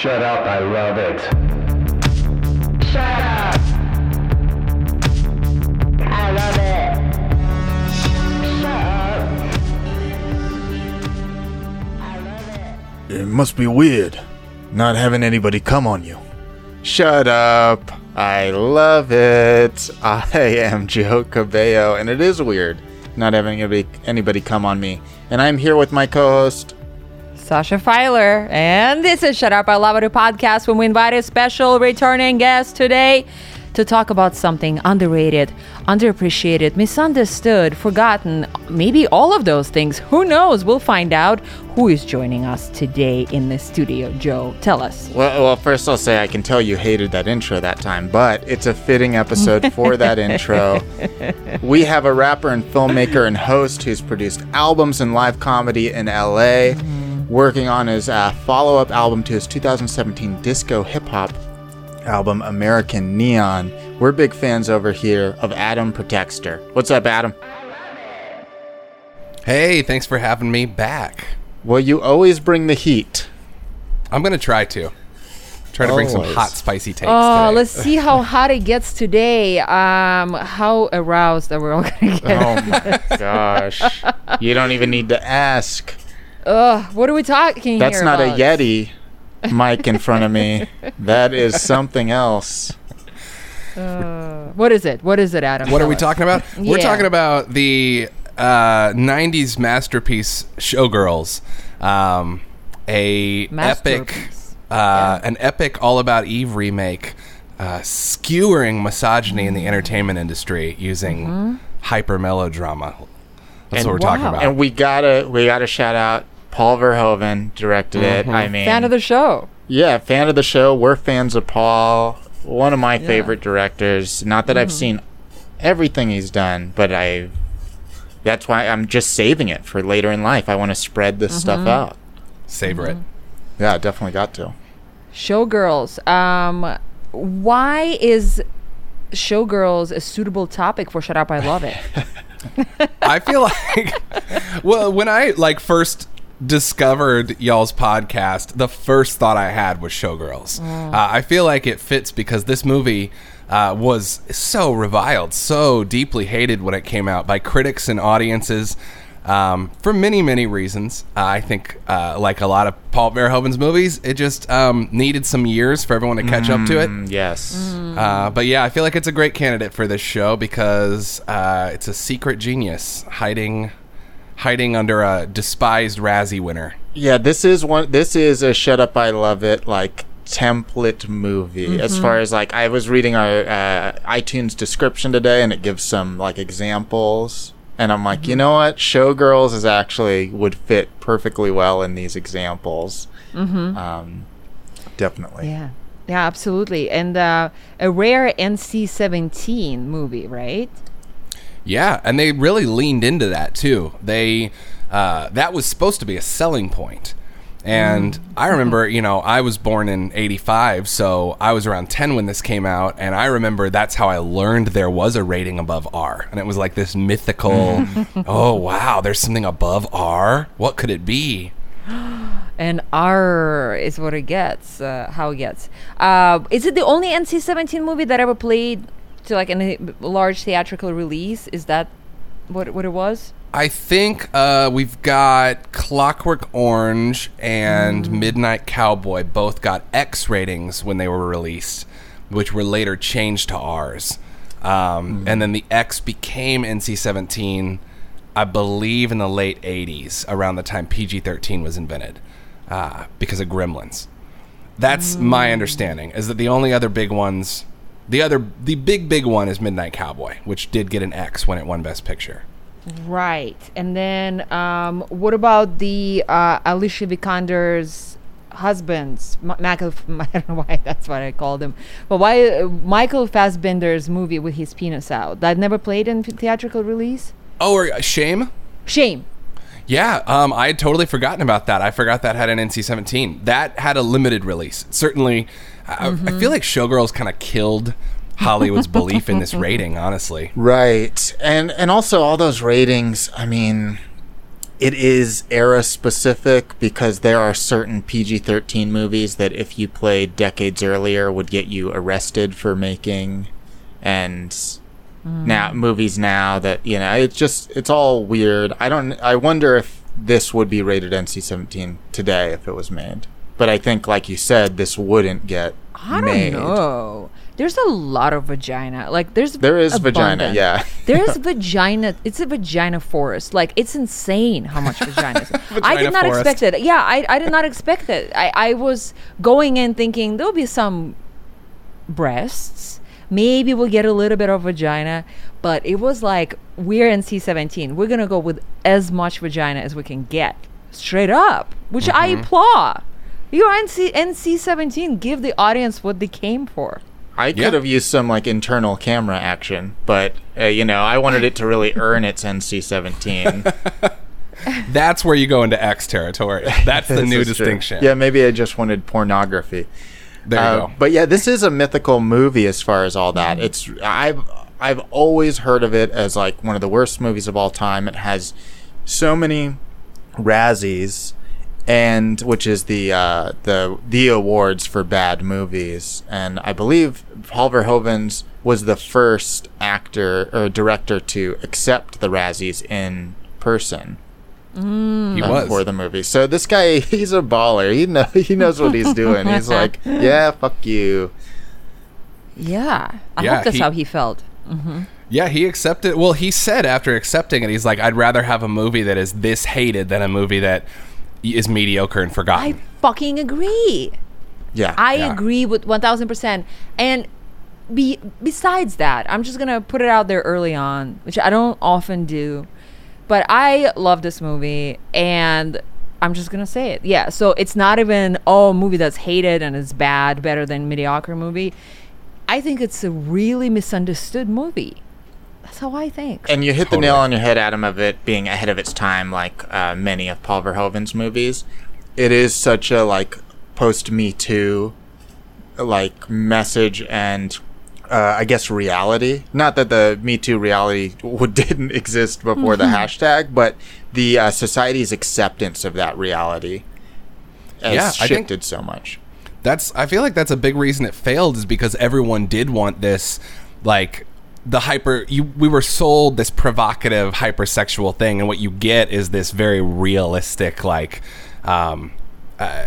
Shut up, I love it. Shut up. I love it. Shut up. I love it. It must be weird not having anybody come on you. Shut up. I love it. I am Joe Cabello, and it is weird not having anybody, anybody come on me. And I'm here with my co host. Sasha Filer. And this is Shut Up, I Love It podcast when we invite a special returning guest today to talk about something underrated, underappreciated, misunderstood, forgotten, maybe all of those things. Who knows? We'll find out who is joining us today in the studio. Joe, tell us. Well, well, first I'll say I can tell you hated that intro that time, but it's a fitting episode for that intro. We have a rapper and filmmaker and host who's produced albums and live comedy in LA, working on his uh, follow up album to his 2017 disco hip hop album, American Neon. We're big fans over here of Adam Protexter. What's up, Adam? Hey, thanks for having me back. Well, you always bring the heat. I'm gonna try to try to bring some hot, spicy takes. Oh, today. let's see how hot it gets today. Um, how aroused are we all gonna get? Oh my gosh. You don't even need to ask. Ugh, what are we talking about? That's here not about? a Yeti mic in front of me. That is something else. What is it? What is it, Adam? What are we us. talking about? We're Yeah. talking about the uh, '90s masterpiece Showgirls, um, a epic, Masterpiece. uh, an epic all about Eve remake, uh, skewering misogyny in the entertainment industry using Mm-hmm. hyper melodrama. That's And- what we're talking about. And we gotta we gotta shout out Paul Verhoeven directed it. I mean Fan of the show. Yeah, fan of the show. We're fans of Paul. One of my favorite directors. Not that Mm-hmm. I've seen everything he's done, but I that's why I'm just saving it for later in life. I want to spread this Mm-hmm. stuff out. Savor it. Yeah, definitely got to. Showgirls. Um, why is Showgirls a suitable topic for Shut Up? I Love It. I feel like, well, when I like first discovered y'all's podcast, the first thought I had was Showgirls. Uh, I feel like it fits because this movie uh, was so reviled, so deeply hated when it came out by critics and audiences. Um, for many, many reasons, uh, I think, uh, like a lot of Paul Verhoeven's movies, it just um, needed some years for everyone to catch up to it. Mm, yes. Uh, but yeah, I feel like it's a great candidate for this show because uh, it's a secret genius hiding, hiding under a despised Razzie winner. Yeah, this is one. This is a shut up. I love it. Like template movie. As Mm-hmm. far as like, I was reading our uh, iTunes description today, and it gives some like examples. And I'm like, you Mm-hmm. know what? Showgirls is actually would fit perfectly well in these examples. Mm-hmm. Um, definitely. yeah. Yeah, absolutely. And uh, a rare NC 17 movie, right? Yeah, and they really leaned into that too. They uh, that was supposed to be a selling point. And I remember, you know, I was born in 85, so I was around 10 when this came out. And I remember that's how I learned there was a rating above R. And it was like this mythical, oh, wow, there's something above R? What could it be? And R is what it gets, uh, how it gets. Uh, is it the only NC 17 movie that ever played to like a large theatrical release? Is that what, what it was? I think uh, we've got Clockwork Orange and Midnight Cowboy both got X ratings when they were released, which were later changed to R's. Um, And then the X became NC 17, I believe, in the late 80s, around the time PG 13 was invented, uh, because of Gremlins. That's my understanding, is that the only other big ones. The other, the big, big one is Midnight Cowboy, which did get an X when it won Best Picture. Right. And then um, what about the uh, Alicia Vikander's husbands? Michael, I don't know why that's what I called him. But why uh, Michael Fassbender's movie with his penis out? That never played in theatrical release? Oh, or uh, Shame? Shame. Yeah, um, I had totally forgotten about that. I forgot that had an NC-17. That had a limited release. Certainly, I, I mm-hmm. feel like Showgirls kind of killed Hollywood's belief in this rating. Honestly, Right. And and also all those ratings, I mean it is era specific because there are certain PG 13 movies that if you played decades earlier would get you arrested for making. And mm. now movies now that, you know, it's just, it's all weird. I don't, I wonder if this would be rated NC 17 today if it was made. But I think, like you said, this wouldn't get I don't know. There's a lot of vagina. Like there's There is vagina, yeah. There's vagina. It's a vagina forest. Like it's insane how much vagina. Is. I did not forest. expect it. Yeah, I, I did not expect it. I, I was going in thinking there'll be some breasts. Maybe we'll get a little bit of vagina, but it was like we're NC17. We're gonna go with as much vagina as we can get, straight up, which I Mm-hmm. Applaud. You're NC NC17. Give the audience what they came for. I Yeah. could have used some like internal camera action, but uh, you know, I wanted it to really earn its NC-17. That's where you go into X territory. That's the new is true. distinction. Yeah, maybe I just wanted pornography. There you Uh, go. But yeah, this is a mythical movie as far as all that. It's I've I've always heard of it as like one of the worst movies of all time. It has so many Razzies and which is the uh, the the awards for bad movies. And I believe Paul Verhoeven's was the first actor or director to accept the Razzies in person he uh, was. for the movie. So this guy, he's a baller. He know he knows what he's doing. He's like, yeah, fuck you. Yeah, I Yeah, hope that's he- how he felt. Yeah, he accepted. Well, he said after accepting it, he's like, I'd rather have a movie that is this hated than a movie that is mediocre and forgotten. I fucking agree. Yeah, I Yeah. agree with 1000%. And be, besides that, I'm just going to put it out there early on, which I don't often do. But I love this movie and I'm just going to say it. Yeah, so it's not even oh, a movie that's hated and is bad, better than mediocre movie. I think it's a really misunderstood movie. That's how I think. and you hit the nail on your head, Adam, of it being ahead of its time, like uh, many of Paul Verhoeven's movies. It is such a like post Me Too, like message and. Uh, I guess reality. Not that the Me Too reality would, didn't exist before the hashtag, but the uh, society's acceptance of that reality has Yeah, I think- shifted so much. that's I feel like that's a big reason it failed is because everyone did want this like the hyper you we were sold this provocative hypersexual thing and what you get is this very realistic like um uh,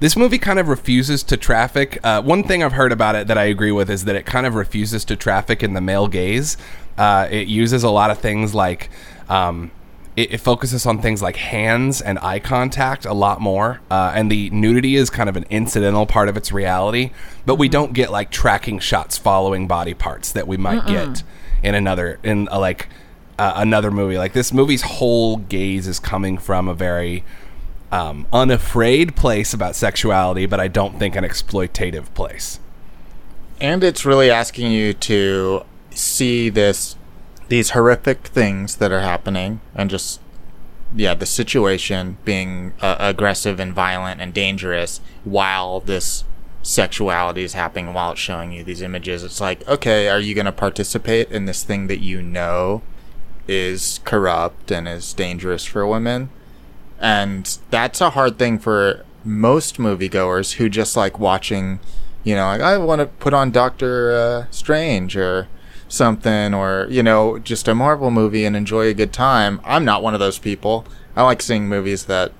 this movie kind of refuses to traffic. Uh, one thing I've heard about it that I agree with is that it kind of refuses to traffic in the male gaze. Uh, it uses a lot of things like um, it, it focuses on things like hands and eye contact a lot more, uh, and the nudity is kind of an incidental part of its reality. But we don't get like tracking shots following body parts that we might get in another in a, like uh, another movie. Like this movie's whole gaze is coming from a very um, unafraid place about sexuality, but I don't think an exploitative place. and it's really asking you to see this these horrific things that are happening and just yeah the situation being uh, aggressive and violent and dangerous while this sexuality is happening while it's showing you these images it's like okay are you going to participate in this thing that you know is corrupt and is dangerous for women? And that's a hard thing for most moviegoers who just like watching, you know, like I want to put on Doctor uh, Strange or something, or you know, just a Marvel movie and enjoy a good time. I'm not one of those people. I like seeing movies that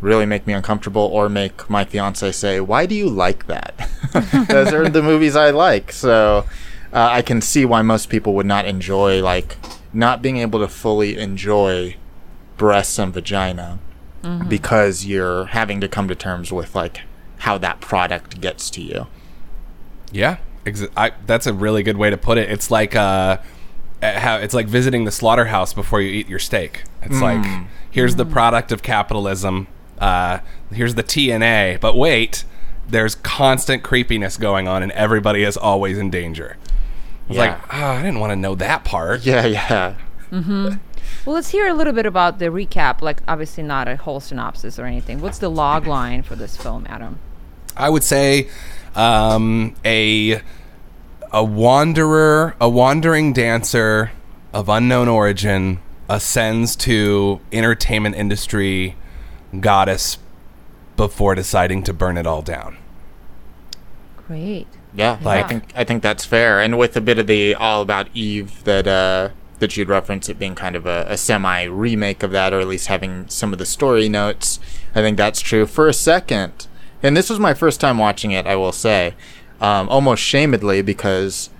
really make me uncomfortable or make my fiance say, "Why do you like that?" Those are the movies I like. So uh, I can see why most people would not enjoy like not being able to fully enjoy breasts and vagina because you're having to come to terms with like how that product gets to you. Yeah, ex- I, that's a really good way to put it. It's like uh, uh, how it's like visiting the slaughterhouse before you eat your steak. It's like here's the product of capitalism. Uh, here's the TNA, but wait, there's constant creepiness going on, and everybody is always in danger. It's Yeah. like, oh, I didn't want to know that part. Yeah, yeah. Mm-hmm. Well, let's hear a little bit about the recap. Like, obviously, not a whole synopsis or anything. What's the log line for this film, Adam? I would say um, a a wanderer, a wandering dancer of unknown origin, ascends to entertainment industry goddess before deciding to burn it all down. Great. Yeah, I think I think that's fair. And with a bit of the all about Eve that uh that you'd reference it being kind of a, a semi remake of that, or at least having some of the story notes, I think that's true. For a second, and this was my first time watching it, I will say, um, almost shamedly because.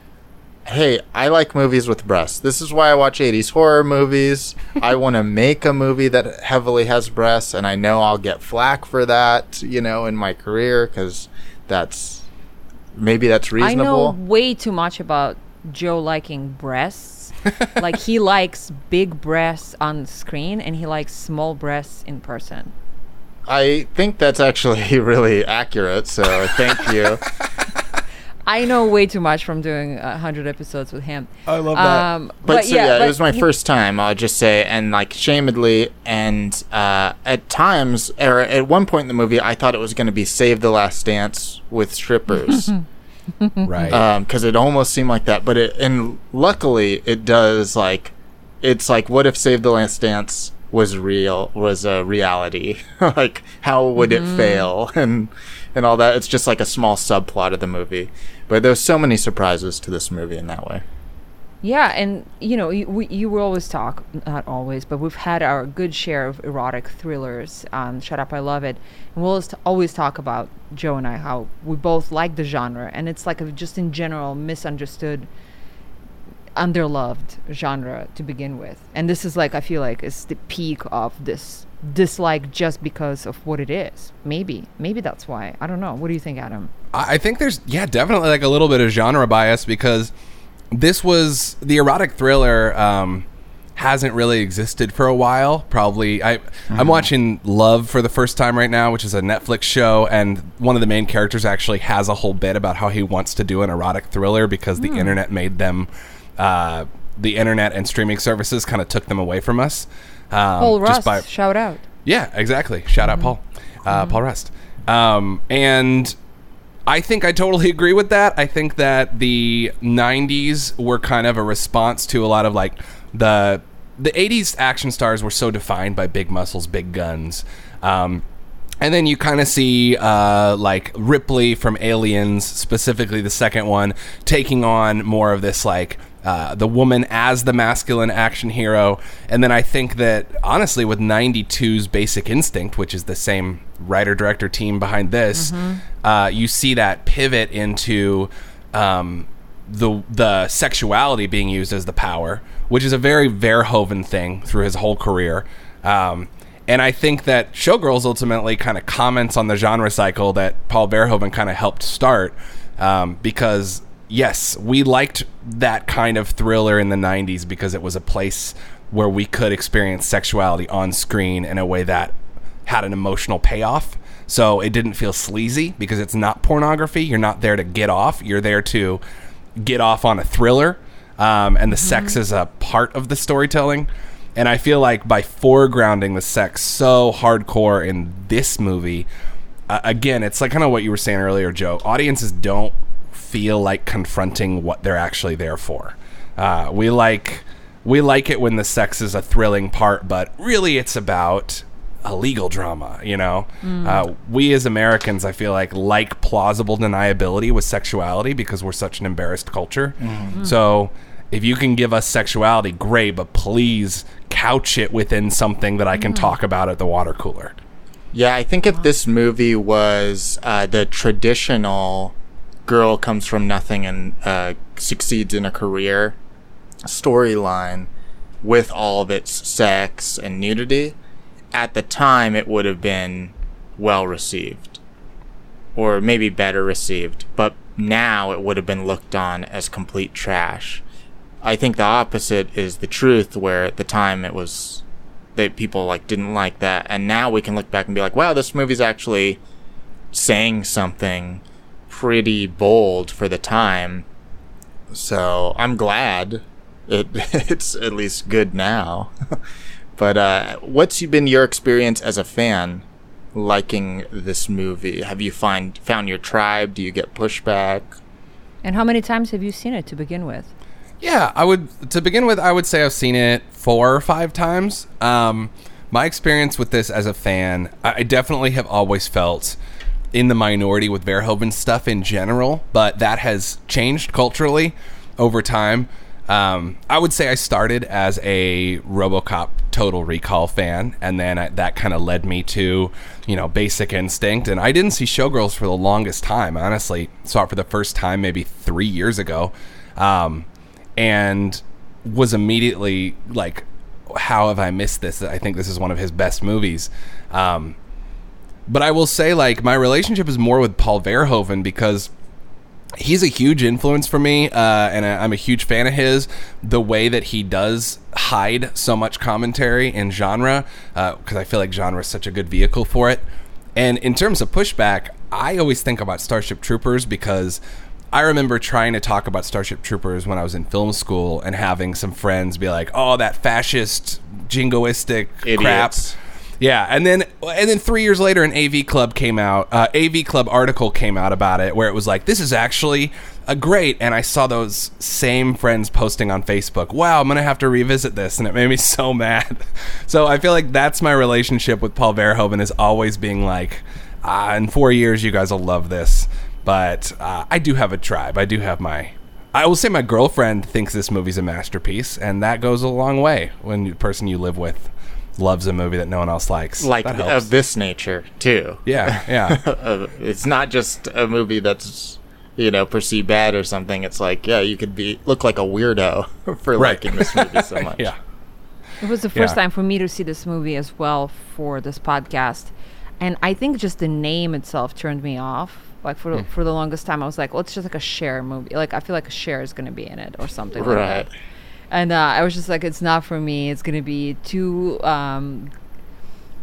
Hey, I like movies with breasts. This is why I watch 80s horror movies. I want to make a movie that heavily has breasts, and I know I'll get flack for that, you know, in my career because that's maybe that's reasonable. I know way too much about Joe liking breasts. like he likes big breasts on screen and he likes small breasts in person. I think that's actually really accurate. So thank you. I know way too much from doing a hundred episodes with him. I love that. Um, But, so yeah, but it was my he- first time. I'll just say, and like shamedly, and uh, at times, or at one point in the movie, I thought it was going to be "Save the Last Dance" with strippers, right. because it almost seemed like that. But it, and luckily, it does like, it's like, what if "Save the Last Dance" was real, was a reality? like, how would it mm-hmm. fail, and and all that? It's just like a small subplot of the movie. But there's so many surprises to this movie in that way. Yeah, and you know, you, we, you will always talk, not always, but we've had our good share of erotic thrillers on Shut Up, I Love It. And we'll always, always talk about, Joe and I, how we both like the genre. And it's like a just in general misunderstood, underloved genre to begin with. And this is like, I feel like, it's the peak of this dislike just because of what it is. Maybe. Maybe that's why. I don't know. What do you think, Adam? I I think there's yeah definitely like a little bit of genre bias because this was the erotic thriller um, hasn't really existed for a while. Probably I I'm watching Love for the first time right now, which is a Netflix show, and one of the main characters actually has a whole bit about how he wants to do an erotic thriller because the internet made them. Uh, the internet and streaming services kind of took them away from us. Um, Paul just Rust, by- shout out. yeah, exactly. Shout out Paul, uh, Paul Rust. Um, and I think I totally agree with that. I think that the '90s were kind of a response to a lot of like the the '80s action stars were so defined by big muscles, big guns. Um, and then you kind of see uh, like Ripley from Aliens, specifically the second one, taking on more of this like uh, the woman as the masculine action hero. And then I think that honestly, with 92's Basic Instinct, which is the same writer director team behind this, uh, you see that pivot into um, the the sexuality being used as the power, which is a very Verhoeven thing through his whole career. Um, and I think that Showgirls ultimately kind of comments on the genre cycle that Paul Verhoeven kind of helped start, um, because yes, we liked that kind of thriller in the '90s because it was a place where we could experience sexuality on screen in a way that had an emotional payoff. So it didn't feel sleazy because it's not pornography. You're not there to get off. You're there to get off on a thriller, um, and the sex is a part of the storytelling. And I feel like by foregrounding the sex so hardcore in this movie, uh, again, it's like kind of what you were saying earlier, Joe. Audiences don't feel like confronting what they're actually there for. Uh, we like we like it when the sex is a thrilling part, but really it's about a legal drama. You know, uh, we as Americans, I feel like like plausible deniability with sexuality because we're such an embarrassed culture. So if you can give us sexuality, great, but please couch it within something that I can talk about at the water cooler. Yeah, I think if this movie was uh, the traditional girl comes from nothing and uh, succeeds in a career storyline with all of its sex and nudity, at the time it would have been well received. Or maybe better received. But now it would have been looked on as complete trash. I think the opposite is the truth, where at the time it was that people like didn't like that and now we can look back and be like wow this movie's actually saying something pretty bold for the time so i'm glad it it's at least good now but uh what's been your experience as a fan liking this movie have you find found your tribe do you get pushback And how many times have you seen it to begin with? Yeah, I would. To begin with, I would say I've seen it four or five times. Um, my experience with this as a fan, I I definitely have always felt in the minority with Verhoeven stuff in general, but that has changed culturally over time. Um, I would say I started as a RoboCop Total Recall fan, and then I, that kind of led me to, you know, Basic Instinct. And I didn't see Showgirls for the longest time. Honestly, saw it for the first time maybe three years ago, um, and was immediately like, "How have I missed this? I think this is one of his best movies." Um, but I will say, like, my relationship is more with Paul Verhoeven because he's a huge influence for me, uh, and I- I'm a huge fan of his. The way that he does hide so much commentary and genre, because I feel like genre is such a good vehicle for it. And in terms of pushback, I always think about Starship Troopers because I remember trying to talk about Starship Troopers when I was in film school and having some friends be like, "Oh, that fascist, jingoistic crap." Yeah, and then and then three years later, an AV Club came out. Uh, AV Club article came out about it, where it was like, "This is actually a great." And I saw those same friends posting on Facebook. Wow, I'm gonna have to revisit this, and it made me so mad. So I feel like that's my relationship with Paul Verhoeven is always being like, ah, "In four years, you guys will love this." But uh, I do have a tribe. I do have my. I will say my girlfriend thinks this movie's a masterpiece, and that goes a long way when the person you live with loves a movie that no one else likes. Like that of this nature too. yeah, yeah, it's not just a movie that's you know perceived bad or something. It's like yeah, you could be look like a weirdo for Right. liking this movie so much. yeah. It was the first Yeah. time for me to see this movie as well for this podcast. And I think just the name itself turned me off. Like for Hmm. for the longest time, I was like, "Well, it's just like a Cher movie. Like I feel like a Cher is going to be in it or something like Right. that." And uh, I was just like, "It's not for me. It's going to be too um,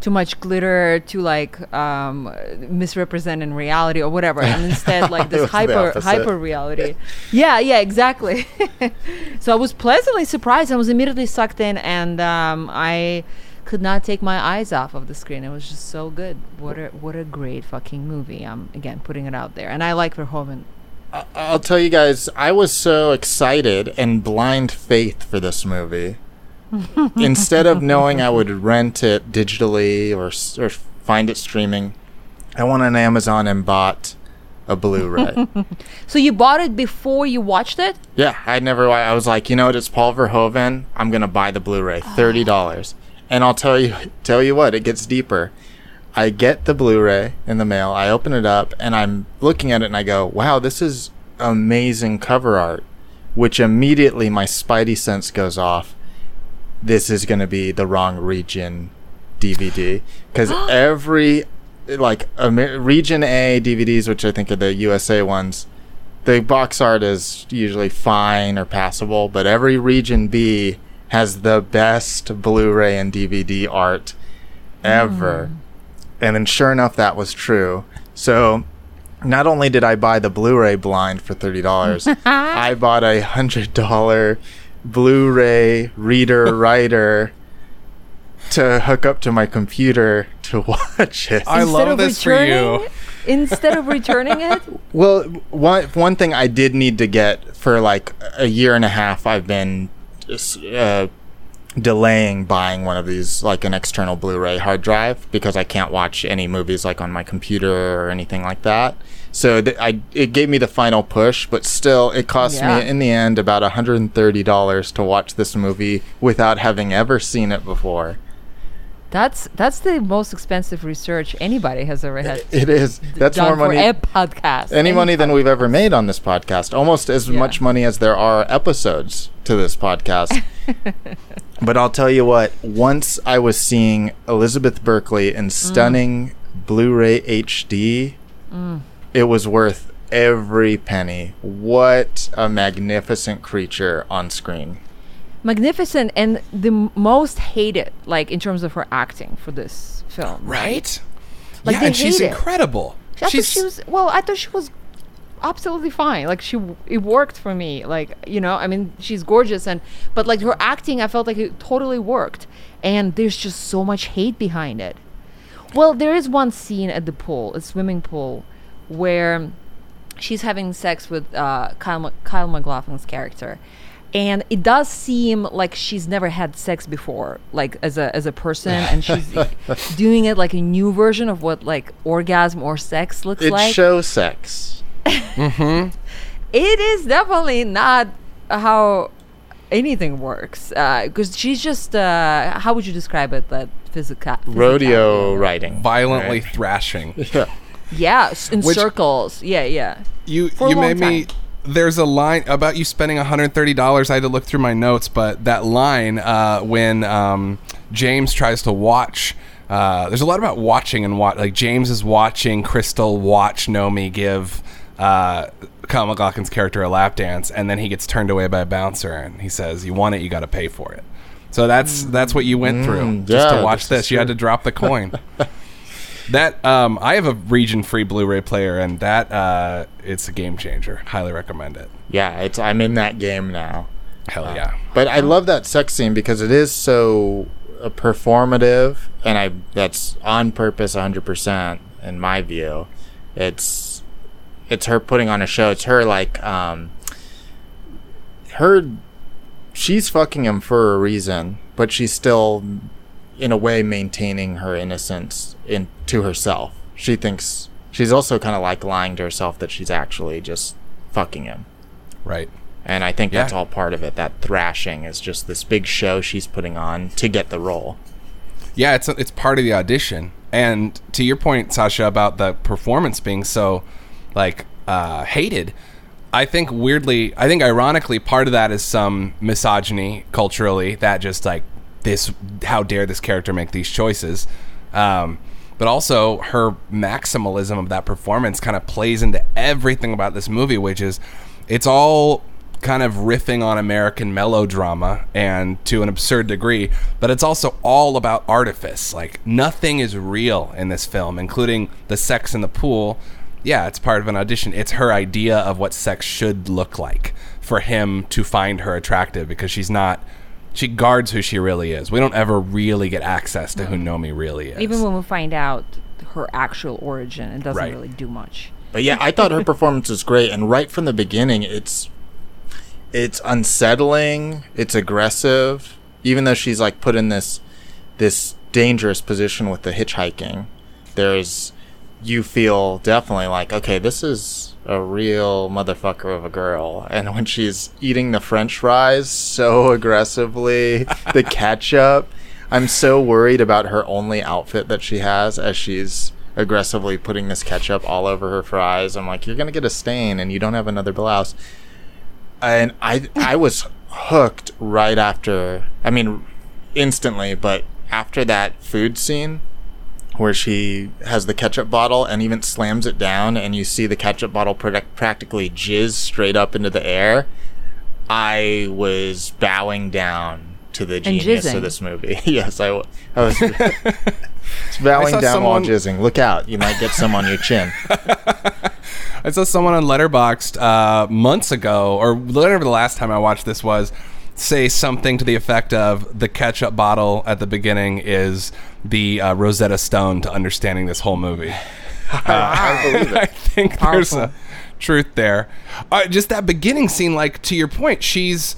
too much glitter, too like um, misrepresenting reality or whatever." And instead, like this hyper hyper reality. yeah, yeah, exactly. so I was pleasantly surprised. I was immediately sucked in, and um, I could not take my eyes off of the screen. It was just so good. What a what a great fucking movie. I'm again putting it out there, and I like Verhoeven. I- I'll tell you guys, I was so excited and blind faith for this movie. Instead of knowing I would rent it digitally or or find it streaming, I went on Amazon and bought a Blu-ray. So you bought it before you watched it? Yeah, I never. I was like, you know what? It's Paul Verhoeven. I'm gonna buy the Blu-ray, thirty dollars. And I'll tell you, tell you what, it gets deeper. I get the Blu-ray in the mail. I open it up, and I'm looking at it, and I go, "Wow, this is amazing cover art." Which immediately my spidey sense goes off. This is gonna be the wrong region DVD because every like Amer- region A DVDs, which I think are the USA ones, the box art is usually fine or passable, but every region B has the best Blu-ray and DVD art ever. Hmm. And then sure enough that was true. So not only did I buy the Blu-ray blind for $30, I bought a $100 Blu-ray reader writer to hook up to my computer to watch it. I love this for you. Instead of returning it, Well, one one thing I did need to get for like a year and a half, I've been uh, delaying buying one of these, like an external Blu-ray hard drive, because I can't watch any movies like on my computer or anything like that. So th- I it gave me the final push, but still, it cost Yeah. me in the end about hundred and thirty dollars to watch this movie without having ever seen it before. That's that's the most expensive research anybody has ever had. It is that's more money. for a podcast. any money than we've ever made on this podcast. Almost as Yeah. much money as there are episodes to this podcast. but I'll tell you what, once I was seeing Elizabeth Berkley in mm. stunning Blu-ray HD, mm. it was worth every penny. What a magnificent creature on screen. Magnificent and the most hated, like in terms of her acting for this film. Right? Like, yeah, and she's it. incredible. I she's she was well. I thought she was absolutely fine. Like she, it worked for me. Like you know, I mean, she's gorgeous, and but like her acting, I felt like it totally worked. And there's just so much hate behind it. Well, there is one scene at the pool, a swimming pool, where she's having sex with uh, Kyle, Kyle MacLachlan's character, and it does seem like she's never had sex before like as a as a person and she's doing it like a new version of what like orgasm or sex looks It's like show sex. it is definitely not how anything works because she's just uh how would you describe it that physical Rodeo riding. Violently right? thrashing. Yeah. yeah in Which- circles yeah yeah You For you long made me. There's a line about you spending $130. I had to look through my notes, but that line uh, when um, James tries to watch. Uh, there's a lot about watching and watch. Like James is watching Cristal watch Nomi give uh, Kyle MacLachlan's character a lap dance, and then he gets turned away by a bouncer, and he says, "You want it, you got to pay for it." So that's that's what you went through Mm, just yeah, to watch this this. You had to drop the coin. That um, I have a region-free Blu-ray player, and that uh, it's a game changer. Highly recommend it. Yeah, it's I'm in that game now. Hell yeah! But I love that sex scene because it is so uh, performative, and I that's on purpose, 100 percent in my view. It's it's her putting on a show. It's her like um her she's fucking him for a reason, but she's still in a way maintaining her innocence in to herself. She thinks she's also kind of like lying to herself that she's actually just fucking him. Right. And I think that's all part of it. That thrashing is just this big show she's putting on to get the role. Yeah, it's it's part of the audition. And to your point, Sasha, about the performance being so like uh, hated, I think weirdly, I think ironically, part of that is some misogyny culturally that just like this, how dare this character make these choices. Um, but also her maximalism of that performance kind of plays into everything about this movie, which is it's all kind of riffing on American melodrama and to an absurd degree, but it's also all about artifice. Like nothing is real in this film, including the sex in the pool. Yeah, it's part of an audition. It's her idea of what sex should look like for him to find her attractive because she's not she guards who she really is. We don't ever really get access to who Nomi really is. even when we find out her actual origin it doesn't Right. really do much But yeah, I thought her performance was great, and right from the beginning, it's it's unsettling, it's aggressive, even though she's like put in this this dangerous position with the hitchhiking. There's you feel definitely like okay, this is a real motherfucker of a girl, and when she's eating the French fries so aggressively, the ketchup. I'm so worried about her only outfit that she has as she's aggressively putting this ketchup all over her fries. I'm like, you're gonna get a stain, and you don't have another blouse. And I, I was hooked right after. I mean, instantly, but after that food scene where she has the ketchup bottle and even slams it down, and you see the ketchup bottle product practically jizz straight up into the air. I was bowing down to the genius of this movie. yes, I, w- I was It's bowing saw down while jizzing. Look out, you might get some on your chin. I saw someone on Letterboxd uh, months ago, or whatever the last time I watched this was, say something to the effect of the ketchup bottle at the beginning is the uh, Rosetta Stone to understanding this whole movie. I believe I it. think there's a truth there. Uh, just that beginning scene, like to your point, she's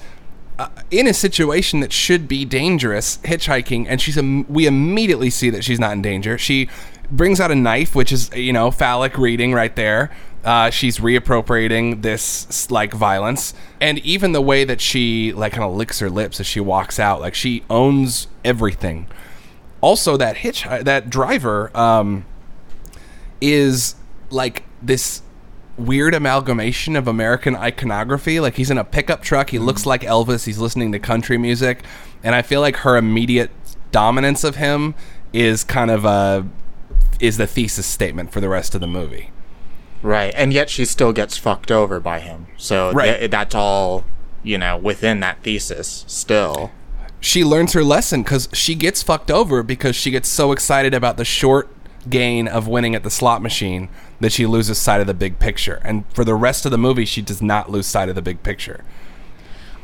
uh, in a situation that should be dangerous, hitchhiking, and she's im- we immediately see that she's not in danger. She brings out a knife, which is you know phallic reading right there. Uh, she's reappropriating this like violence, and even the way that she like kind of licks her lips as she walks out, like she owns everything. Also, that hitch uh, that driver. Um, is like this weird amalgamation of American iconography. Like he's in a pickup truck, he looks mm-hmm. like Elvis, he's listening to country music, and I feel like her immediate dominance of him is kind of a is the thesis statement for the rest of the movie. Right, and yet she still gets fucked over by him. So Right. th- that's all, you know, within that thesis still. She learns her lesson cuz she gets fucked over because she gets so excited about the short gain of winning at the slot machine that she loses sight of the big picture. And for the rest of the movie she does not lose sight of the big picture.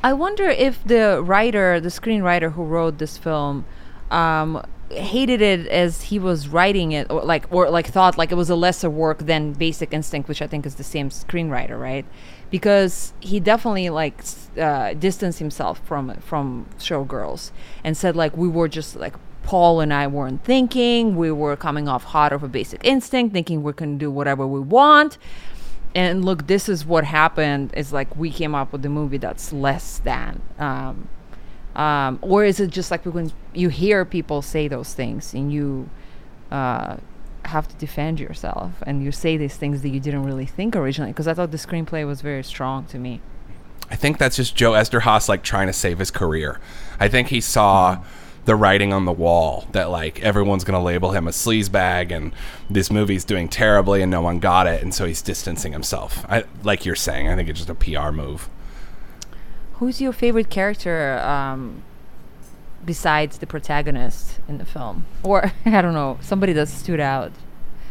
I wonder if the writer, the screenwriter who wrote this film, um, hated it as he was writing it, or like or like thought like it was a lesser work than Basic Instinct, which I think is the same screenwriter, right? Because he definitely like uh, distanced himself from from Showgirls and said like we were just like Paul and I weren't thinking, we were coming off hot of a Basic Instinct, thinking we can do whatever we want. And look, this is what happened. It's like we came up with the movie that's less than. Um, um, or is it just like when you hear people say those things and you uh, have to defend yourself and you say these things that you didn't really think originally? Because I thought the screenplay was very strong to me. I think that's just Joe Eszterhas like trying to save his career. I think he saw the writing on the wall that like everyone's gonna label him a sleazebag and this movie's doing terribly and no one got it, and so he's distancing himself. I like you're saying. I think it's just a PR move. Who's your favorite character um, besides the protagonist in the film? Or I don't know, somebody that stood out.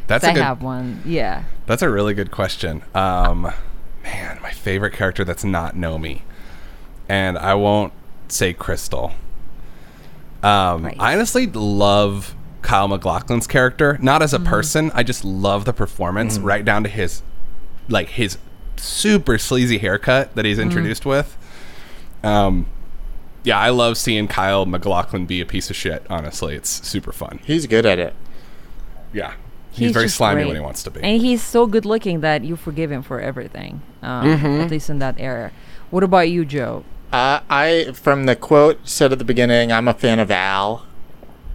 That's I a good. have one. Yeah. That's a really good question. Um, man, my favorite character that's not Nomi, and I won't say Cristal. Um, Right. I honestly love Kyle MacLachlan's character, not as a person. I just love the performance, right down to his, like his super sleazy haircut that he's introduced with. Um, yeah, I love seeing Kyle MacLachlan be a piece of shit. Honestly, it's super fun. He's good at it. Yeah, he's, very slimy great. when he wants to be. And he's so good looking that you forgive him for everything, um, at least in that era. What about you, Joe? Uh, I, from the quote said at the beginning, I'm a fan of Al.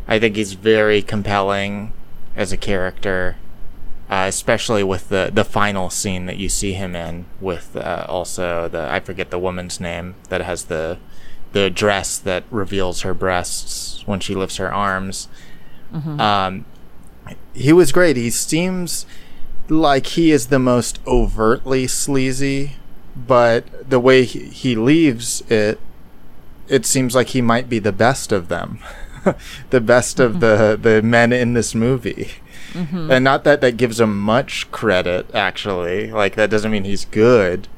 I think he's very compelling as a character, uh, especially with the the final scene that you see him in. With uh, also the I forget the woman's name that has the the dress that reveals her breasts when she lifts her arms. Mm-hmm. Um, he was great. He seems like he is the most overtly sleazy, but the way he, he leaves it, it seems like he might be the best of them, the best of the mm-hmm. the men in this movie. Mm-hmm. And not that that gives him much credit, actually. Like that doesn't mean he's good.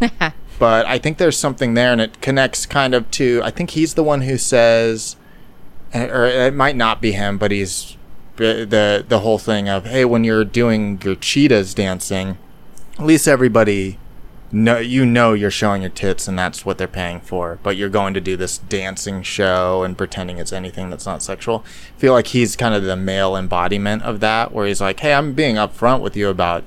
but I think there's something there, and it connects kind of to. I think he's the one who says, or it might not be him, but he's the the, whole thing of hey, when you're doing your cheetahs dancing, at least everybody know you know you're showing your tits and that's what they're paying for but you're going to do this dancing show and pretending it's anything that's not sexual I feel like he's kind of the male embodiment of that where he's like hey i'm being upfront with you about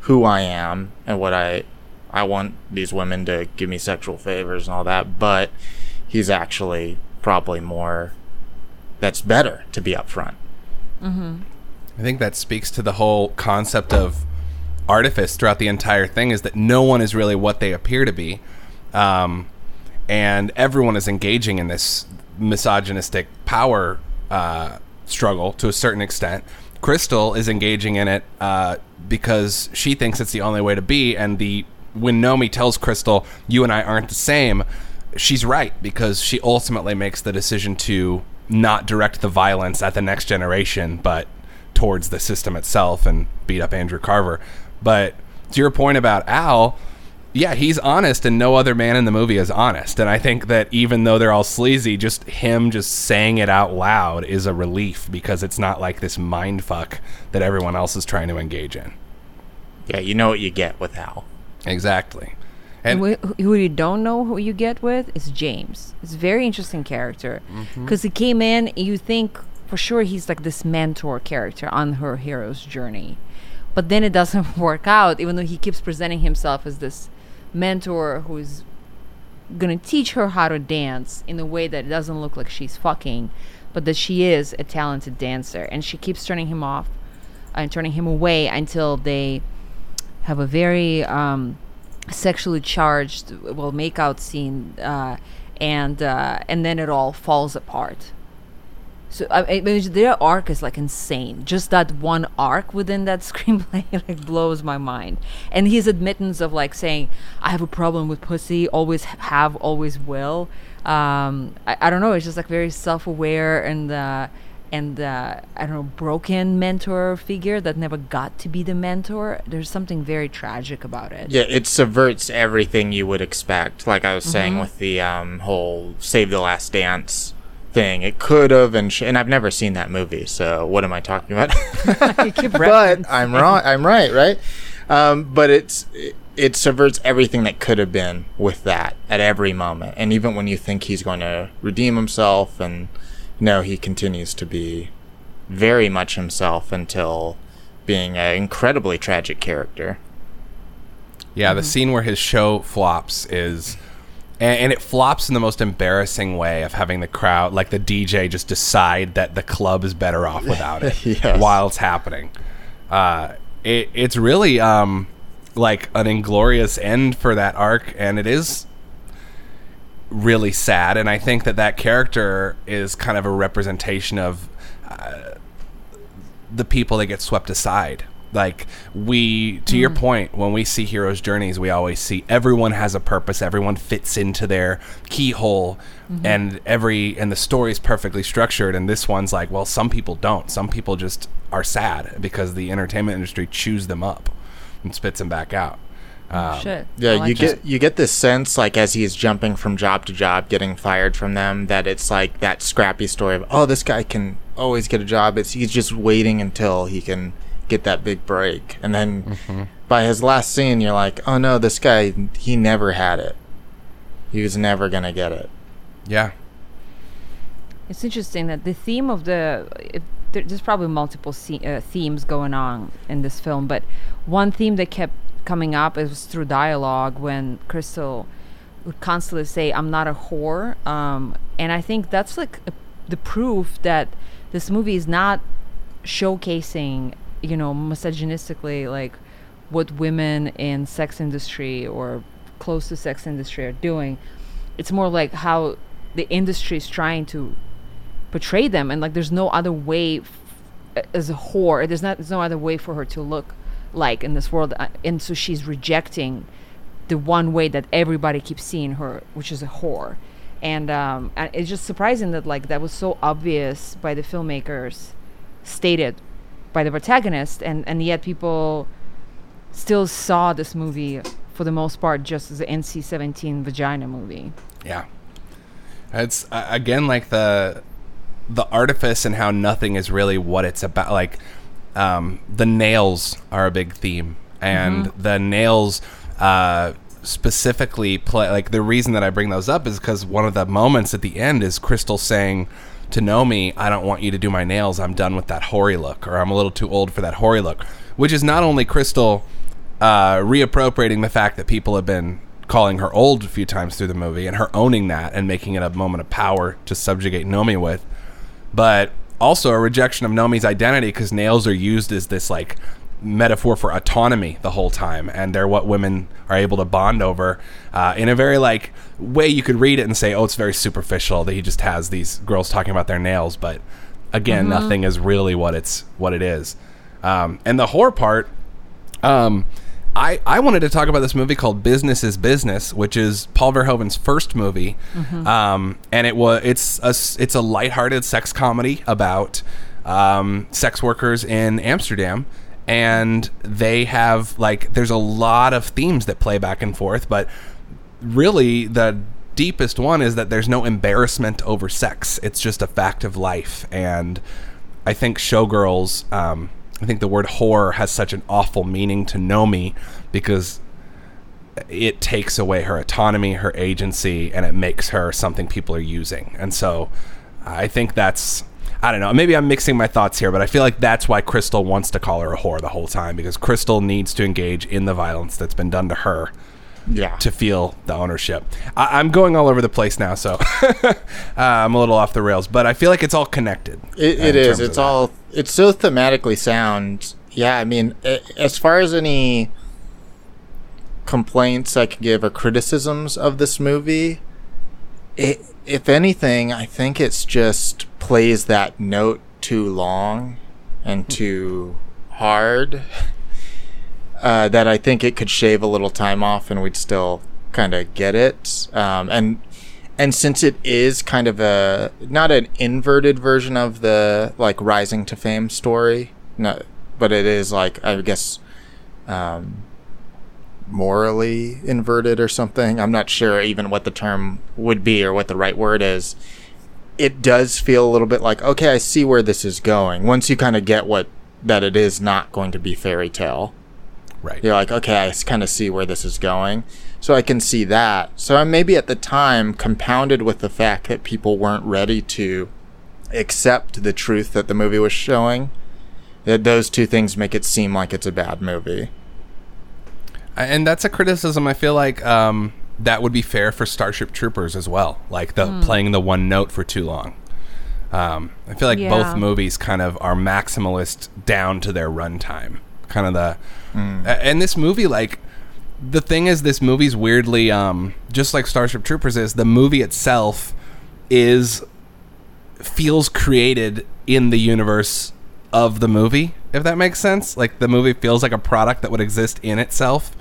who i am and what i i want these women to give me sexual favors and all that but he's actually probably more that's better to be upfront I think that speaks to the whole concept of artifice throughout the entire thing is that no one is really what they appear to be. Um, and everyone is engaging in this misogynistic power uh, struggle to a certain extent. Cristal is engaging in it uh, because she thinks it's the only way to be. And the when Nomi tells Cristal, "You and I aren't the same," she's right because she ultimately makes the decision to not direct the violence at the next generation, but towards the system itself and beat up Andrew Carver. But to your point about Al, yeah, he's honest, and no other man in the movie is honest. And I think that even though they're all sleazy, just him just saying it out loud is a relief because it's not like this mind fuck that everyone else is trying to engage in. yeah you know what you get with al Exactly. And who, who you don't know who you get with is James. It's a very interesting character mm-hmm. because he came in. You think for sure he's like this mentor character on her hero's journey, but then it doesn't work out. Even though he keeps presenting himself as this mentor who's gonna teach her how to dance in a way that doesn't look like she's fucking, but that she is a talented dancer, and she keeps turning him off and turning him away until they have a very um, sexually charged well makeout scene uh, and uh, and then it all falls apart. So I, mean, their arc is like insane. Just that one arc within that screenplay like blows my mind. And his admittance of like saying i have a problem with pussy always have always will um, I, I don't know it's just like very self-aware and uh, and uh, I don't know, broken mentor figure that never got to be the mentor. There's something very tragic about it. Yeah, it subverts everything you would expect. Like I was saying Mm-hmm. with the um, whole "Save the Last Dance" thing. It could have, and sh- and I've never seen that movie, so what am I talking about? But. I'm wrong. I'm right, right? Um, but it's it, it subverts everything that could have been with that at every moment, and even when you think he's going to redeem himself, and no, he continues to be very much himself until being an incredibly tragic character. Yeah, the scene where his show flops is, and, and it flops in the most embarrassing way of having the crowd, like the DJ, just decide that the club is better off without it Yes. while it's happening. Uh, it, it's really um, like an inglorious end for that arc, and it is really sad. And I think that that character is kind of a representation of uh, the people that get swept aside. Like we, to your point, when we see heroes' journeys, we always see everyone has a purpose. Everyone fits into their keyhole, and every and the story is perfectly structured. And this one's like, well, some people don't. Some people just are sad because the entertainment industry chews them up and spits them back out. Um, Shit. Yeah, I like you that. get you get this sense like as he's jumping from job to job, getting fired from them, that it's like that scrappy story of oh, this guy can always get a job. It's he's just waiting until he can get that big break, and then Mm-hmm. by his last scene, you're like, oh no, this guy he never had it. He was never gonna get it. Yeah, It's interesting that the theme of the if, there's probably multiple se- uh, themes going on in this film, but one theme that kept coming up it was through dialogue when Cristal would constantly say, "I'm not a whore," um, and I think that's like a, the proof that this movie is not showcasing, you know, misogynistically like what women in sex industry or close to sex industry are doing. It's more like how the industry is trying to portray them and like there's no other way f- as a whore there's not there's no other way for her to look like in this world uh, and so she's rejecting the one way that everybody keeps seeing her which is a whore and um and it's just surprising that like that was so obvious by the filmmakers stated by the protagonist and and yet people still saw this movie for the most part just as an NC-17 vagina movie Yeah. It's uh, again like the the artifice and how nothing is really what it's about. Like um, the nails are a big theme, and the nails uh, specifically play. Like the reason that I bring those up is because one of the moments at the end is Cristal saying to Nomi, "I don't want you to do my nails. I'm done with that hoary look, or I'm a little too old for that hoary look," which is not only Cristal uh, reappropriating the fact that people have been calling her old a few times through the movie and her owning that and making it a moment of power to subjugate Nomi with, but also a rejection of Nomi's identity because nails are used as this like metaphor for autonomy the whole time and they're what women are able to bond over uh, in a very like way you could read it and say oh it's very superficial that he just has these girls talking about their nails but again nothing is really what it's what it is. Um, and the horror part um, I, I wanted to talk about this movie called Business is Business, which is Paul Verhoeven's first movie, um, and it was it's a it's a lighthearted sex comedy about um, sex workers in Amsterdam, and they have like there's a lot of themes that play back and forth, but really the deepest one is that there's no embarrassment over sex. It's just a fact of life, and I think Showgirls. Um, I think the word whore has such an awful meaning to Nomi because it takes away her autonomy, her agency, and it makes her something people are using. And so I think that's I don't know. Maybe I'm mixing my thoughts here, but I feel like that's why Cristal wants to call her a whore the whole time because Cristal needs to engage in the violence that's been done to her Yeah. to feel the ownership. I- I'm going all over the place now, so uh, I'm a little off the rails, but I feel like it's all connected. It, it is. It's that. all. It's so thematically sound. Yeah, I mean, as far as any complaints I could give or criticisms of this movie, it, if anything, I think it's just plays that note too long and too hard. Uh, that I think it could shave a little time off, and we'd still kind of get it. Um, and and since it is kind of a not an inverted version of the like rising to fame story, no, but it is like I guess um, morally inverted or something. I'm not sure even what the term would be or what the right word is. it does feel a little bit like okay, I see where this is going. Once you kind of get what that it is not going to be fairy tale. Right. You're like, okay, I kind of see where this is going. So I can see that. So I maybe at the time compounded with the fact that people weren't ready to accept the truth that the movie was showing. That those two things make it seem like it's a bad movie. and that's a criticism I feel like um, that would be fair for Starship Troopers as well. Like the playing the one note for too long. Um, I feel like Yeah. both movies kind of are maximalist down to their runtime. Kind of the, a- and this movie like the thing is this movie's weirdly um, just like Starship Troopers is the movie itself is feels created in the universe of the movie, if that makes sense. Like the movie feels like a product that would exist in itself.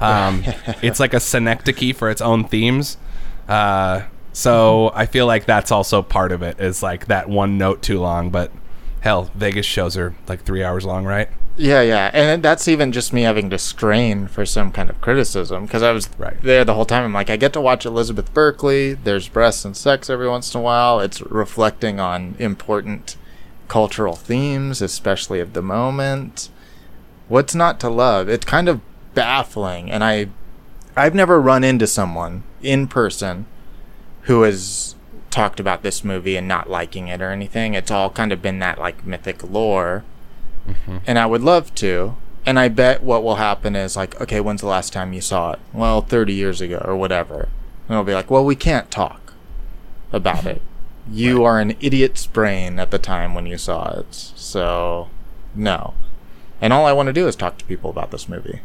Um, it's like a synecdoche for its own themes. Uh, so I feel like that's also part of it. Is like that one note too long, but hell, Vegas shows are like three hours long, right? Yeah, yeah, and that's even just me having to strain for some kind of criticism because I was Right. there the whole time. I'm like, I get to watch Elizabeth Berkley. There's breasts and sex every once in a while. It's reflecting on important cultural themes, especially of the moment. What's not to love? It's kind of baffling, and I, I've never run into someone in person who has talked about this movie and not liking it or anything. It's all kind of been that like mythic lore mm-hmm. and I would love to. And I bet what will happen is like, okay, when's the last time you saw it? Well, 30 years ago or whatever. And it'll be like, well, we can't talk about it. You are an idiot's brain at the time when you saw it. So, no. And all I want to do is talk to people about this movie.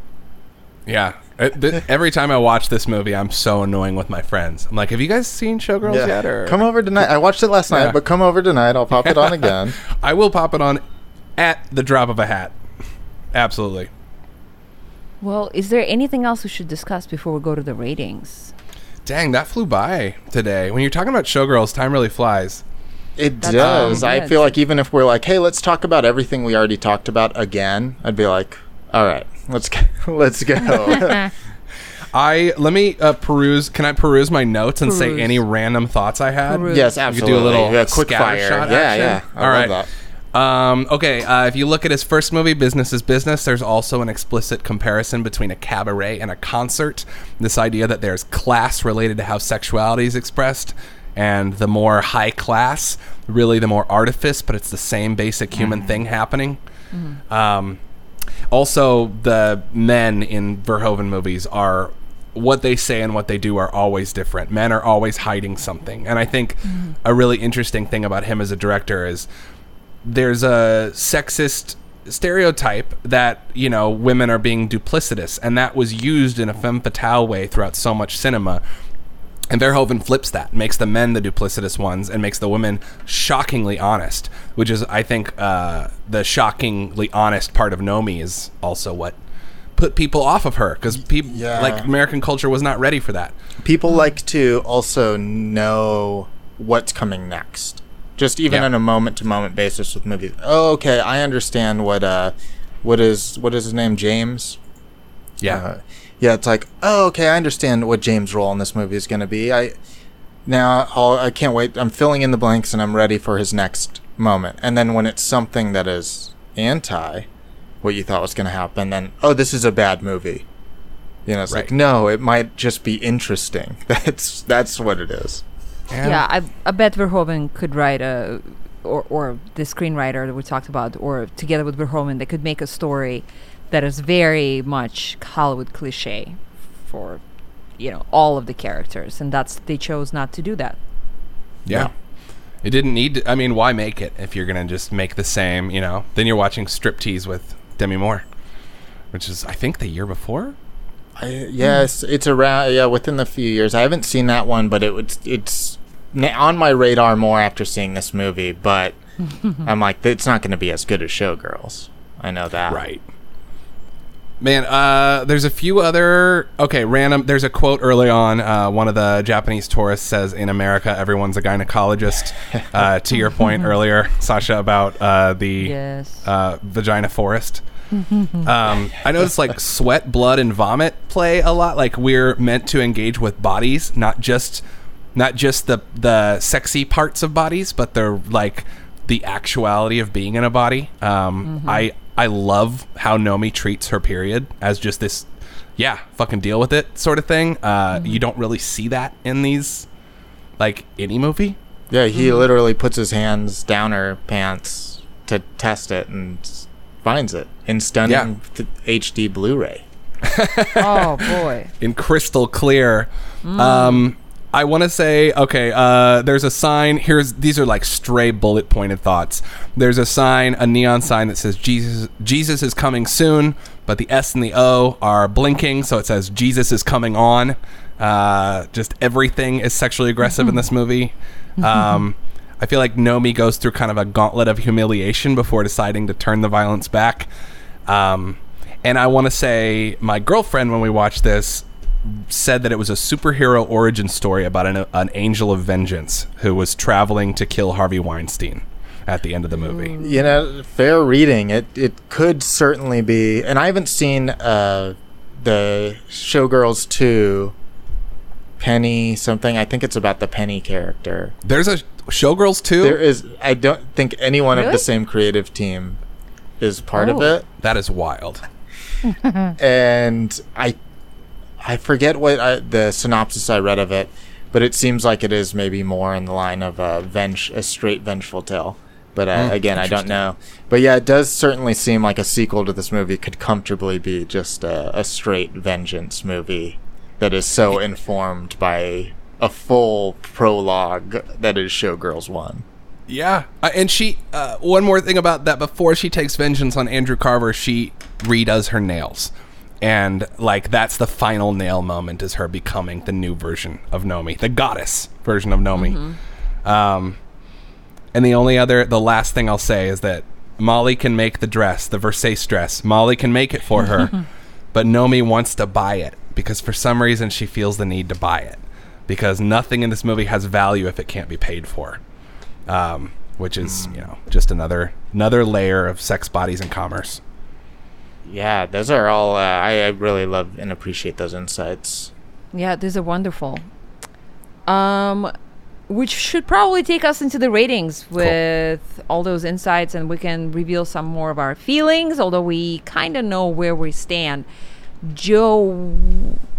Yeah. Uh, th- every time I watch this movie, I'm so annoying with my friends. I'm like, "Have you guys seen Showgirls yet?" Or Come over tonight. I watched it last night, Yeah. but come over tonight. I'll pop it on again. I will pop it on at the drop of a hat. Absolutely. Well, is there anything else we should discuss before we go to the ratings? Dang, that flew by today. When you're talking about Showgirls, time really flies. It That's does. I feel like even if we're like, hey, let's talk about everything we already talked about again, I'd be like, all right, let's go. let's go. I let me uh, peruse. Can I peruse my notes and say Peruse. any random thoughts I had? Peruse. yes, You could absolutely. do a little yeah, quick fire. scattershot Yeah, action? yeah. I All love right. that. Um, okay, uh, if you look at his first movie, Business is Business, there's also an explicit comparison between a cabaret and a concert. This idea that there's class related to how sexuality is expressed, and the more high class, really the more artifice, but it's the same basic human thing happening. Um, also, the men in Verhoeven movies are what they say and what they do are always different. Men are always hiding something. And I think mm-hmm. a really interesting thing about him as a director is there's a sexist stereotype that, you know, women are being duplicitous. And that was used in a femme fatale way throughout so much cinema. And Verhoeven flips that, makes the men the duplicitous ones, and makes the women shockingly honest, which is, I think, uh, the shockingly honest part of Nomi is also what put people off of her because people Yeah. like American culture was not ready for that. People like to also know what's coming next. Just even Yeah. on a moment to moment basis with movies. Oh, okay, I understand what uh what is what is his name? James? Yeah, Uh, yeah, it's like, oh, okay, I understand what James' role in this movie is going to be. I now I'll, I can't wait. I'm filling in the blanks and I'm ready for his next moment. And then when it's something that is anti what you thought was going to happen, then oh, this is a bad movie. You know, it's like no, it might just be interesting. That's that's what it is. Yeah, I, I bet Verhoeven could write a, or, or the screenwriter that we talked about, or together with Verhoeven, they could make a story that is very much Hollywood cliche for, you know, all of the characters, and that's they chose not to do that. yeah. It didn't need. To, I mean, why make it if you're gonna just make the same? You know, then you're watching Striptease with Demi Moore, which is I think the year before. I, yes, it's around yeah within the few years. I haven't seen that one, but it was it's on my radar more after seeing this movie. But I'm like, it's not going to be as good as Showgirls. I know that. Right. Man, uh, there's a few other okay random. There's a quote early on. Uh, one of the Japanese tourists says, "In America, everyone's a gynecologist." uh, to your point earlier, Sasha, about uh, the Yes. uh, vagina forest. um, I noticed like sweat, blood, and vomit play a lot. Like we're meant to engage with bodies, not just not just the the sexy parts of bodies, but they're like the actuality of being in a body. Um, I I love how Nomi treats her period as just this, yeah, fucking deal with it sort of thing. Uh, You don't really see that in these, like any movie. Yeah, he literally puts his hands down her pants to test it and finds it in stunning Yeah. th- HD Blu-ray. oh boy. in crystal clear. Um, I want to say, okay, uh, there's a sign. Here's these are like stray bullet pointed thoughts. There's a sign, a neon sign that says Jesus Jesus is coming soon, but the S and the O are blinking, so it says Jesus is coming on. Uh, just everything is sexually aggressive in this movie. Um, I feel like Nomi goes through kind of a gauntlet of humiliation before deciding to turn the violence back. Um, and I want to say, my girlfriend, when we watched this, said that it was a superhero origin story about an, an angel of vengeance who was traveling to kill Harvey Weinstein at the end of the movie. You know, fair reading. It it could certainly be. And I haven't seen uh, the Showgirls 2 Penny something. I think it's about the Penny character. There's a Showgirls too. There is I don't think anyone of the same creative team is part of Oh. it. that is wild. and I I forget what I, the synopsis I read of it, but it seems like it is maybe more in the line of a venge a straight vengeful tale. But uh, again, I don't know. But yeah, it does certainly seem like a sequel to this movie could comfortably be just a, a straight vengeance movie that is so informed by a full prologue that is Showgirls One. Yeah, uh, and she. Uh, one more thing about that: before she takes vengeance on Andrew Carver, she redoes her nails, and like that's the final nail moment is her becoming the new version of Nomi, the goddess version of Nomi. Um, and the only other, the last thing I'll say is that Molly can make the dress, the Versace dress. Molly can make it for her, but Nomi wants to buy it because for some reason she feels the need to buy it because nothing in this movie has value if it can't be paid for um, which is you know just another another layer of sex bodies and commerce. Yeah, those are all. Uh, I, I really love and appreciate those insights. Yeah, these are wonderful. Um, which should probably take us into the ratings with all those insights, and we can reveal some more of our feelings. Although we kind of know where we stand. Joe,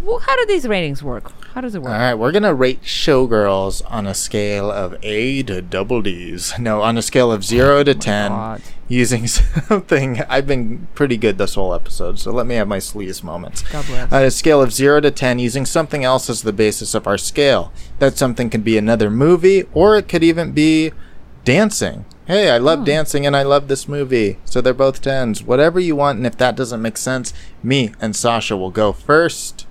wh- how do these ratings work? How does it work? All right, we're gonna rate Showgirls on a scale of A to double D's. No, on a scale of zero oh to ten, God. using something. I've been pretty good this whole episode, so let me have my sleaze moments. God bless. On a scale of zero to ten, using something else as the basis of our scale. That something could be another movie, or it could even be dancing. Hey, I love dancing and I love this movie. So they're both tens. Whatever you want, and if that doesn't make sense, me and Sasha will go first.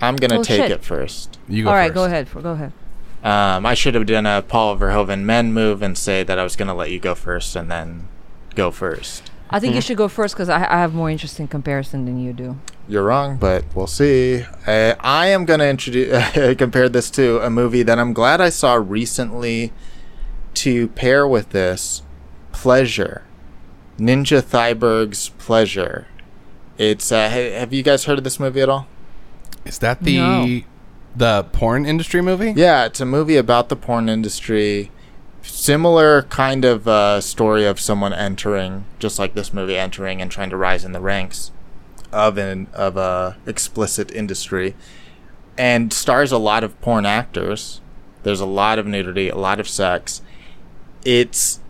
I'm gonna Oh, take shit. it first. You go all right, first. go ahead. Go ahead. Um, I should have done a Paul Verhoeven men move and say that I was gonna let you go first and then go first. I think you should go first because I, I have more interesting comparison than you do. You're wrong, but we'll see. Uh, I am going to introduce compare this to a movie that I'm glad I saw recently to pair with this Pleasure. Ninja Thyberg's Pleasure. It's uh, ha- have you guys heard of this movie at all? Is that the No. the porn industry movie? Yeah, it's a movie about the porn industry. Similar kind of uh, story of someone entering, just like this movie, entering and trying to rise in the ranks of an of a explicit industry, and stars a lot of porn actors. There's a lot of nudity, a lot of sex. It's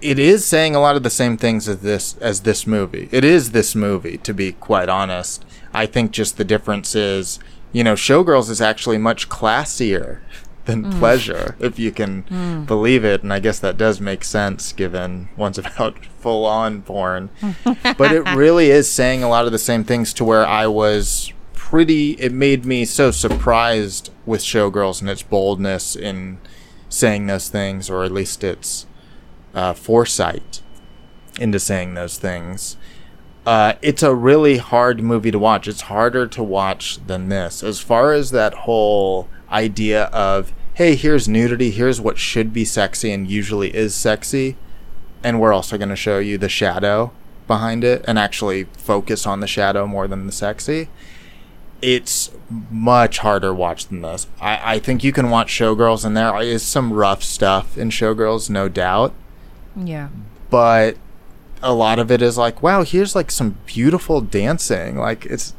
it is saying a lot of the same things as this as this movie. It is this movie, to be quite honest. I think just the difference is, you know, Showgirls is actually much classier than mm. Pleasure, if you can mm. believe it. And I guess that does make sense given one's about full on porn. but it really is saying a lot of the same things to where I was pretty it made me so surprised with Showgirls and its boldness in saying those things, or at least its uh, foresight into saying those things. Uh, it's a really hard movie to watch. It's harder to watch than this. As far as that whole idea of, hey, here's nudity, here's what should be sexy and usually is sexy, and we're also going to show you the shadow behind it and actually focus on the shadow more than the sexy. It's much harder watch than this. I, I think you can watch Showgirls, and there is some rough stuff in Showgirls, no doubt. Yeah. But a lot of it is like, wow, here's like some beautiful dancing. Like it's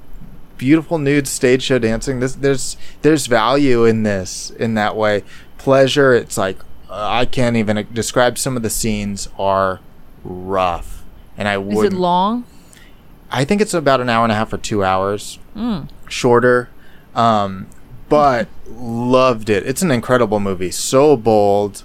beautiful nude stage show dancing. This there's there's value in this in that way. Pleasure, it's like uh, I can't even describe. Some of the scenes are rough, and I Is would. it long? I think it's about an hour and a half or two hours Mm. Shorter. Um, but loved it. It's an incredible movie. So bold.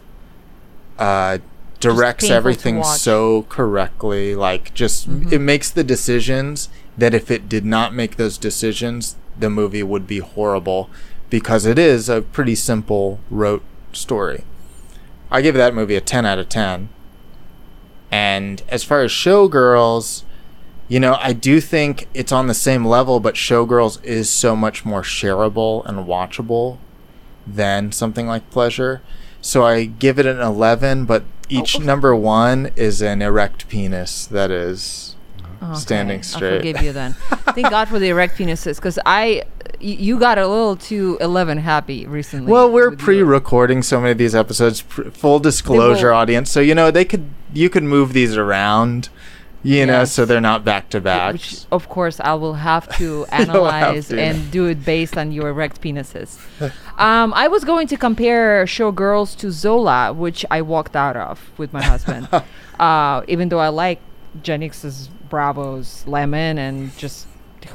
Uh, directs everything so correctly. Like, just Mm-hmm. it makes the decisions that if it did not make those decisions, the movie would be horrible because it is a pretty simple, rote story. I give that movie a 10 out of 10. And as far as Showgirls, you know, I do think it's on the same level, but Showgirls is so much more shareable and watchable than something like Pleasure. So I give it an 11, but each Oh. number one is an erect penis that is standing straight. I straight. forgive you then. Thank God for the erect penises, because I. you got a little too eleven happy recently. Well, we're pre-recording so many of these episodes. Pr- full disclosure, audience. So you know they could you could move these around, you know, so they're not back to back. Which, of course, I will have to You'll have analyze to. and do it based on your erect penises. um, I was going to compare Showgirls to Zola, which I walked out of with my husband. uh, even though I like Janicza Bravo's Lemon and just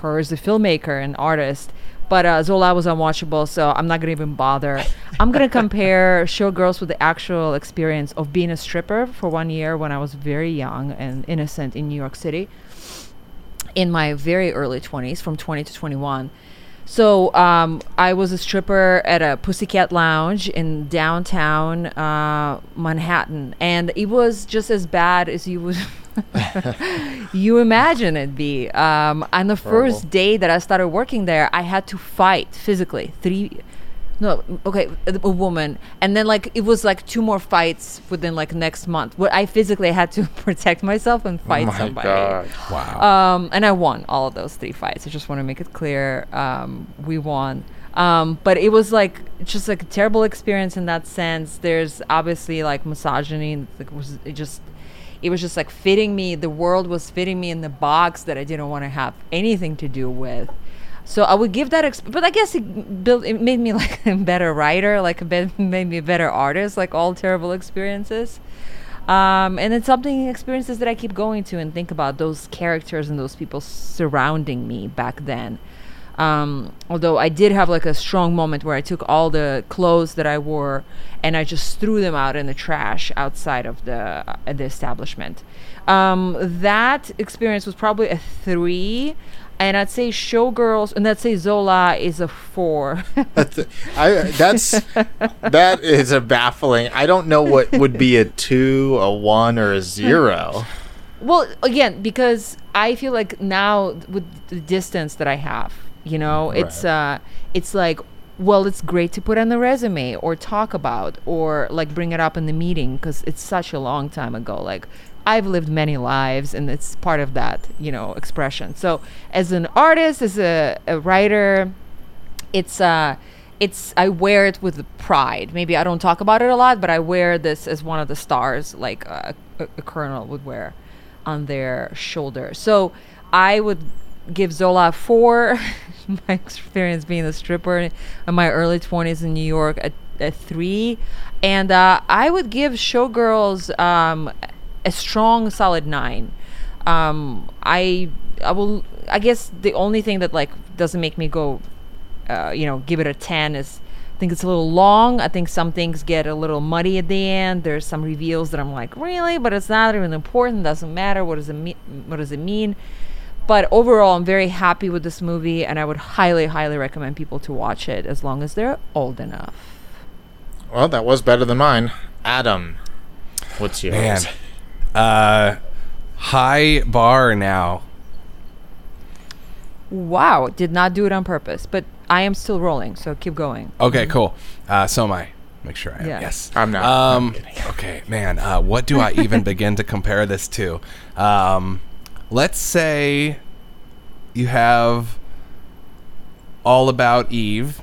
her as a filmmaker and artist. But uh, Zola was unwatchable, so I'm not gonna even bother. I'm gonna compare Showgirls with the actual experience of being a stripper for one year when I was very young and innocent in New York City in my very early 20s, from 20 to 21. So um, I was a stripper at a Pussycat Lounge in downtown uh, Manhattan, and it was just as bad as you would you imagine it be. Um, on the Horrible. first day that I started working there, I had to fight physically three. No, okay, a, a woman, and then like it was like two more fights within like next month. Where I physically had to protect myself and fight oh my somebody. god! Wow. Um, and I won all of those three fights. I just want to make it clear. Um, we won. Um, but it was like just like a terrible experience in that sense. There's obviously like misogyny. and It was it just it was just like fitting me. The world was fitting me in the box that I didn't want to have anything to do with. So I would give that, exp- but I guess it built. It made me like a better writer, like a bit, made me a better artist. Like all terrible experiences. Um, and it's something experiences that I keep going to and think about those characters and those people surrounding me back then. Um, although I did have like a strong moment where I took all the clothes that I wore and I just threw them out in the trash outside of the uh, the establishment. Um, that experience was probably a three, and I'd say Showgirls and I'd say Zola is a four. That's, I, that's that is a baffling. I don't know what would be a two, a one, or a zero. Well, again, because I feel like now with the distance that I have, you know, it's uh it's like well, it's great to put on the resume or talk about or like bring it up in the meeting because it's such a long time ago. Like I've lived many lives and it's part of that, you know, expression. So as an artist, as a, a writer, it's uh it's I wear it with pride. Maybe I don't talk about it a lot, but I wear this as one of the stars, like uh, a, a colonel would wear on their shoulder. So I would give Zola four. my experience being a stripper in my early twenties in New York a, a three, and uh, I would give Showgirls um, a strong, solid nine. Um, I I will. I guess the only thing that like doesn't make me go uh, you know, give it a 10 is I think it's a little long. I think some things get a little muddy at the end. There's some reveals that I'm like, really? But it's not even important. Doesn't matter. What does it mean? What does it mean? But overall, I'm very happy with this movie, and I would highly, highly recommend people to watch it as long as they're old enough. Well, that was better than mine. Adam, what's yours? Man. Uh, high bar now. Wow, did not do it on purpose, but I am still rolling, so keep going. Okay, cool. Uh, so am I. Make sure I am. Yeah. Yes. I'm not. I'm Um, okay, man. Uh, what do I even begin to compare this to? Um, let's say you have All About Eve,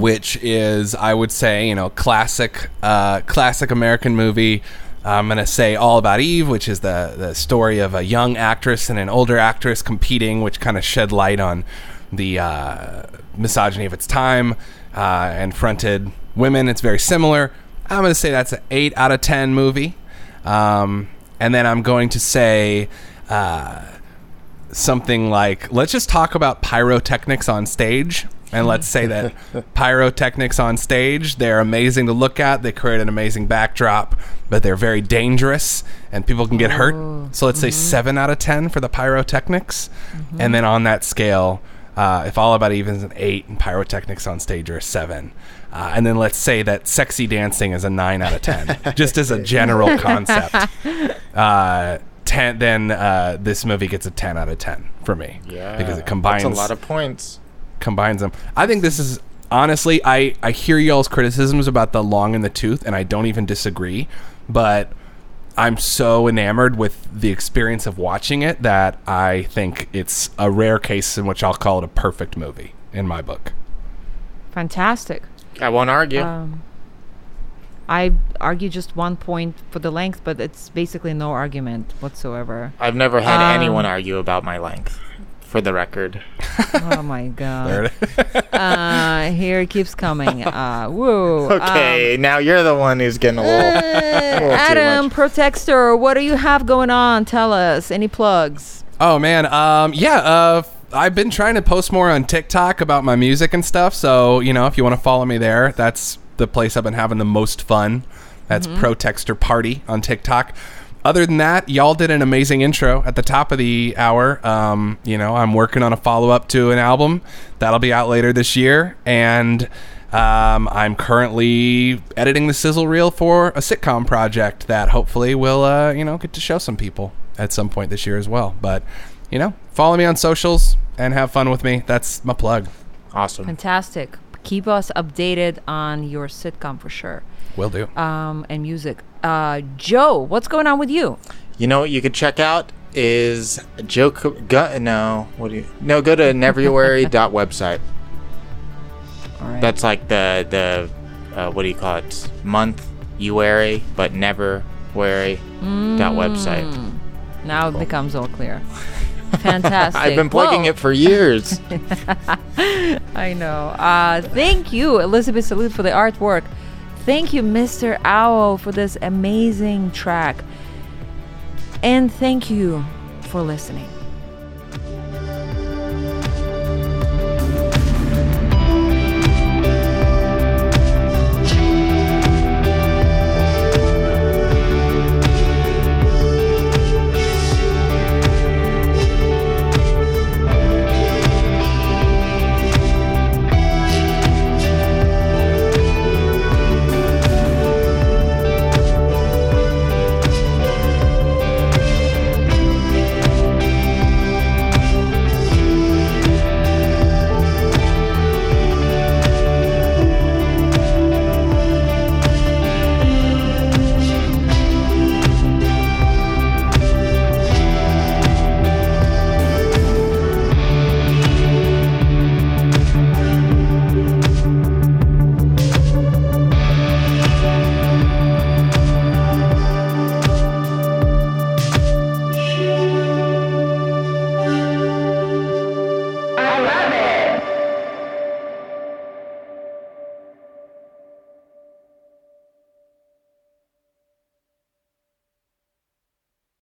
which is, I would say, you know, classic, uh, classic American movie. I'm gonna say All About Eve, which is the the story of a young actress and an older actress competing, which kind of shed light on the uh, misogyny of its time uh, and fronted women. It's very similar. I'm gonna say that's an eight out of ten movie. Um, and then I'm going to say uh, something like, let's just talk about pyrotechnics on stage. And let's say that pyrotechnics on stage, they're amazing to look at. They create an amazing backdrop, but they're very dangerous and people can get hurt. So let's say seven out of 10 for the pyrotechnics. And then on that scale, uh, if All About Eve is an eight and pyrotechnics on stage are a seven. Uh, and then let's say that sexy dancing is a nine out of 10, just as a general concept. Uh, 10, then uh, this movie gets a 10 out of 10 for me. Yeah, Because it combines That's a lot of points. combines them. I think this is honestly, I I hear y'all's criticisms about the long in the tooth, and I don't even disagree. But I'm so enamored with the experience of watching it that I think it's a rare case in which I'll call it a perfect movie in my book. Fantastic. I won't argue. Um, I argue just one point for the length, but it's basically no argument whatsoever. I've never had um, anyone argue about my length, for the record. oh my god. There it is. Uh, here it keeps coming. Uh, whoa. Okay, now you're the one who's getting a little. Um, little too Adam, much. Protexter, what do you have going on? Tell us. Any plugs? Oh man, um, yeah. Uh, f- I've been trying to post more on TikTok about my music and stuff. So you know, if you want to follow me there, that's the place I've been having the most fun. That's Protexter Party on TikTok. Other than that, y'all did an amazing intro at the top of the hour. Um, you know, I'm working on a follow up to an album that'll be out later this year, and um, I'm currently editing the sizzle reel for a sitcom project that hopefully will, uh, you know, get to show some people at some point this year as well. But you know, follow me on socials and have fun with me. That's my plug. Awesome. Fantastic. Keep us updated on your sitcom for sure. Will do. Um, and music. Uh, Joe, what's going on with you? You know what you could check out is joke. Go, no, what do you? No, go to neveruary.website. All right. That's like the the uh, what do you call it? Month uary, but never wary. Dot website. now it becomes all clear. Fantastic. I've been plugging Well, it for years. I know. Uh, thank you, Elizabeth Salute, for the artwork. Thank you, Mr. Owl, for this amazing track. And thank you for listening.